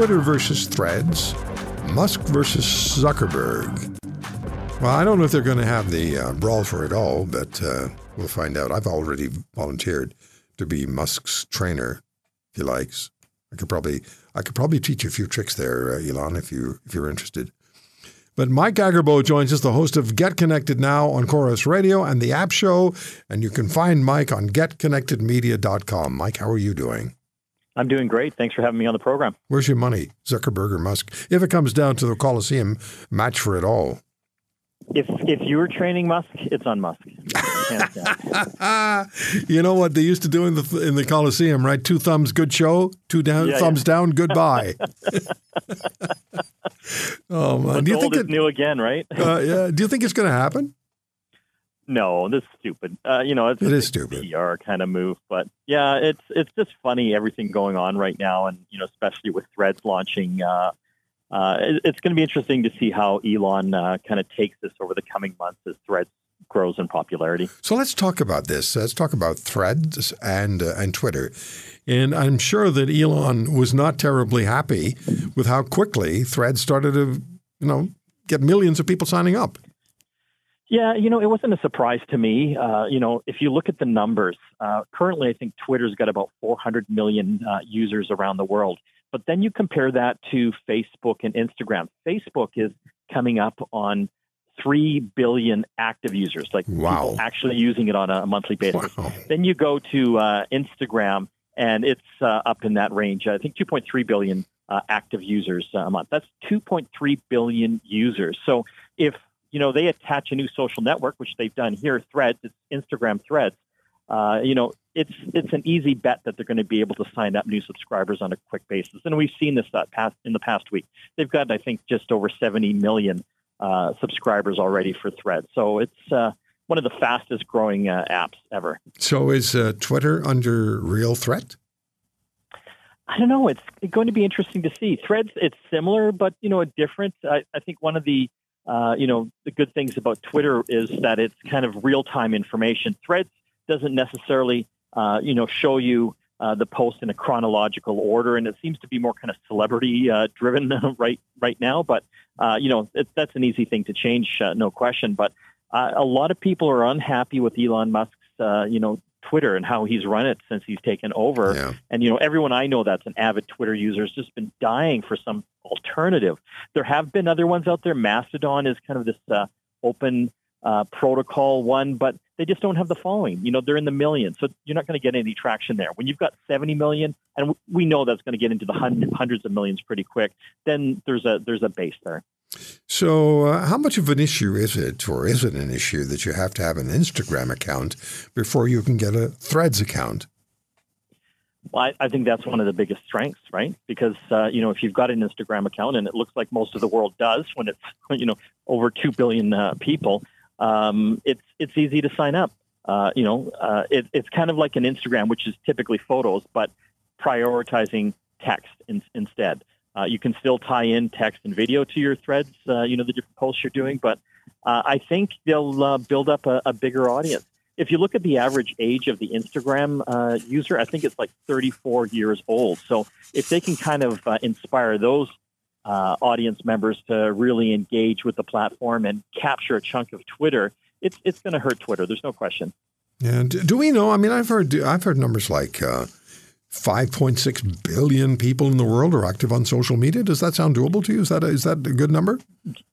Twitter versus Threads, Musk versus Zuckerberg. Well, I don't know if they're going to have the uh, brawl for it all, but uh, we'll find out. I've already volunteered to be Musk's trainer, if he likes. I could probably I could probably teach you a few tricks there, uh, Elon, if you if you're interested. But Mike Agerbo joins us, the host of Get Connected Now on Corus Radio and the App Show, and you can find Mike on getconnectedmedia.com. Mike, how are you doing? I'm doing great. Thanks for having me on the program. Where's your money, Zuckerberg or Musk? If it comes down to the Coliseum match for it all. If if you were training Musk, it's on Musk. you know what they used to do in the in the Coliseum, right? Two thumbs, good show. Two down, yeah, thumbs yeah. down, goodbye. oh man, do you think it's new again, right? uh, yeah. Do you think it's going to happen? No, this is stupid. Uh, you know, it's it is stupid PR kind of move, but yeah, it's it's just funny everything going on right now, and you know, especially with Threads launching. Uh, uh, it, it's going to be interesting to see how Elon uh, kind of takes this over the coming months as Threads grows in popularity. So let's talk about this. Let's talk about Threads and uh, and Twitter. And I'm sure that Elon was not terribly happy with how quickly Threads started to, you know, get millions of people signing up. Yeah, you know, it wasn't a surprise to me. Uh, you know, if you look at the numbers, uh, currently I think Twitter's got about 400 million uh, users around the world. But then you compare that to Facebook and Instagram. Facebook is coming up on 3 billion active users, like wow. people actually using it on a monthly basis. Wow. Then you go to uh, Instagram and it's uh, up in that range. I think 2.3 billion uh, active users a month. That's 2.3 billion users. So if you know, they attach a new social network, which they've done here, Threads. It's Instagram Threads. Uh, you know, it's it's an easy bet that they're going to be able to sign up new subscribers on a quick basis, and we've seen this that uh, past in the past week. They've got, I think, just over 70 million uh, subscribers already for Threads. So it's uh, one of the fastest growing uh, apps ever. So is uh, Twitter under real threat? I don't know. It's going to be interesting to see. Threads, it's similar, but you know, a different. I, I think one of the uh, you know, the good things about Twitter is that it's kind of real time information. Threads doesn't necessarily, uh, you know, show you uh, the post in a chronological order, and it seems to be more kind of celebrity uh, driven right right now. But uh, you know, it, that's an easy thing to change, no question. But a lot of people are unhappy with Elon Musk's, you know, Twitter and how he's run it since he's taken over. Yeah. And you know, everyone I know that's an avid Twitter user has just been dying for some alternative. There have been other ones out there. Mastodon is kind of this uh, open uh, protocol one, but they just don't have the following. You know, they're in the millions, so you're not going to get any traction there. When you've got 70 million, and we know that's going to get into the hundreds of millions pretty quick, then there's a there's a base there. So, uh, how much of an issue is it, or is it an issue that you have to have an Instagram account before you can get a Threads account? Well, I, I think that's one of the biggest strengths, right? Because uh, you know, if you've got an Instagram account, and it looks like most of the world does, when it's you know over two billion uh, people, um, it's it's easy to sign up. Uh, you know, uh, it, it's kind of like an Instagram, which is typically photos, but prioritizing text in, instead. Uh, you can still tie in text and video to your threads, uh, you know, the different posts you're doing, but uh, I think they'll uh, build up a, a, bigger audience. If you look at the average age of the Instagram user, I think it's like 34 years old. So if they can kind of inspire those audience members to really engage with the platform and capture a chunk of Twitter, it's it's going to hurt Twitter. There's no question. And do we know? I mean, I've heard I've heard numbers like 5.6 billion people in the world are active on social media. Does that sound doable to you? Is that a, is that a good number?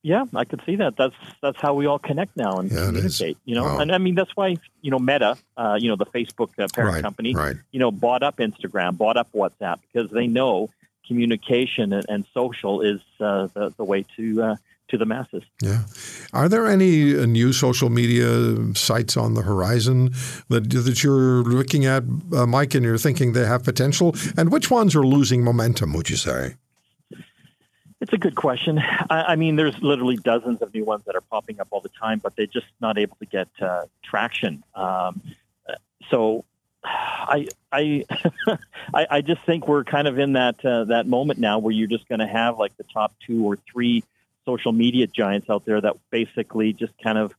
Yeah, I could see that. That's that's how we all connect now and yeah, communicate. You know, wow. and I mean that's why you know Meta, uh, you know the Facebook uh, parent right, company, right. you know bought up Instagram, bought up WhatsApp because they know communication and, and social is uh, the, the way to uh, to the masses. Yeah. Are there any uh, new social media sites on the horizon that that you're looking at, uh, Mike, and you're thinking they have potential? And which ones are losing momentum? Would you say? It's a good question. I, I, mean, there's literally dozens of new ones that are popping up all the time, but they're just not able to get uh, traction. Um, so, I I, I, just think we're kind of in that uh, that moment now where you're just going to have like the top two or three social media giants out there that basically just kind of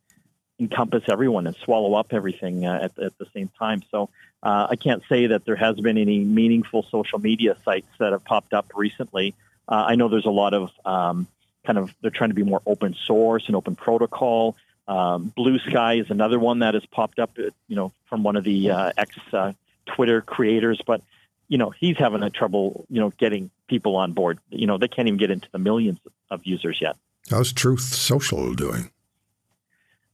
encompass everyone and swallow up everything uh, at, at the same time. So uh, I can't say that there has been any meaningful social media sites that have popped up recently. Uh, I know there's a lot of um, kind of they're trying to be more open source and open protocol. Um, Bluesky is another one that has popped up, uh, you know, from one of the uh, ex uh, Twitter creators, but you know he's having a trouble, you know, getting people on board. You know, they can't even get into the millions of users yet. How's Truth Social doing?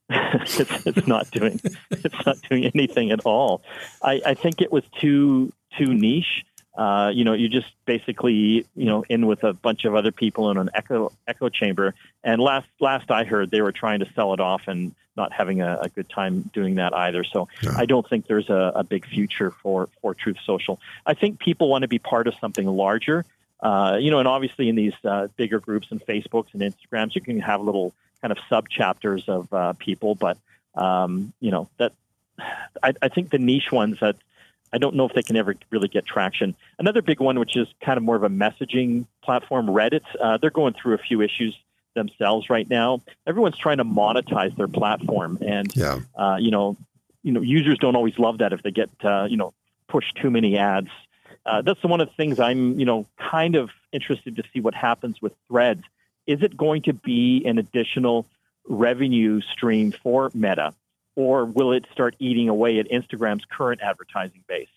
it's, it's not doing it's not doing anything at all. I, I think it was too too niche. Uh, you know, you just basically, you know, in with a bunch of other people in an echo echo chamber. And last last I heard, they were trying to sell it off and not having a, a good time doing that either. So yeah. I don't think there's a, a, big future for for Truth Social. I think people want to be part of something larger. Uh, you know, and obviously in these uh, bigger groups and Facebooks and Instagrams, you can have little kind of sub chapters of uh, people, but um, you know that I, I think the niche ones that I don't know if they can ever really get traction. Another big one, which is kind of more of a messaging platform, Reddit, uh, they're going through a few issues themselves right now. Everyone's trying to monetize their platform, and yeah. uh, you know, you know, users don't always love that if they get uh, you know pushed too many ads. Uh, that's one of the things I'm you know kind of interested to see what happens with Threads. Is it going to be an additional revenue stream for Meta? Or will it start eating away at Instagram's current advertising base?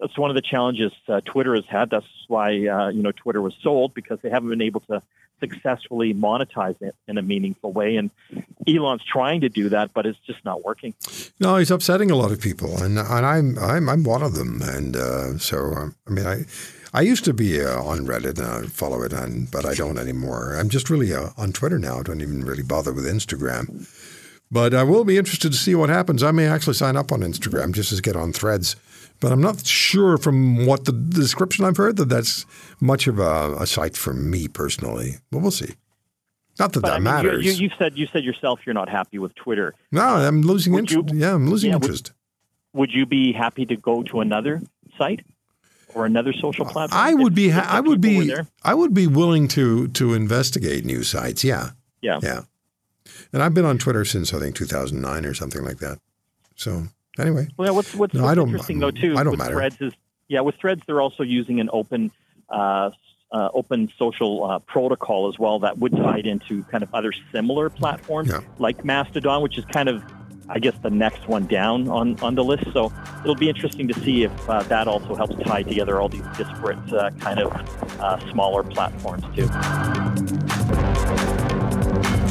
That's one of the challenges uh, Twitter has had. That's why uh, you know Twitter was sold because they haven't been able to successfully monetize it in a meaningful way. And Elon's trying to do that, but it's just not working. No, he's upsetting a lot of people, and and I'm I'm I'm one of them. And uh, so um, I mean I. I used to be uh, on Reddit and I follow it, on, but I don't anymore. I'm just really uh, on Twitter now. I don't even really bother with Instagram. But I will be interested to see what happens. I may actually sign up on Instagram just to get on threads. But I'm not sure from what the description I've heard that that's much of a, a site for me personally. But we'll see. Not that but, that I mean, matters. You, you, said you said yourself you're not happy with Twitter. No, I'm losing interest. Yeah, I'm losing yeah, interest. Would, would, you be happy to go to another site or another social platform? I would be. I would be. I would be willing to to investigate new sites. Yeah. Yeah. Yeah. And I've been on Twitter since I think 2009 or something like that. So anyway, well, what's what's, no, what's interesting though too I don't with matter. Threads is yeah, with Threads they're also using an open uh, uh, open social uh, protocol as well that would tie it into kind of other similar platforms yeah. like Mastodon, which is kind of I guess the next one down on, on the list. So it'll be interesting to see if uh, that also helps tie together all these disparate uh, kind of uh, smaller platforms too.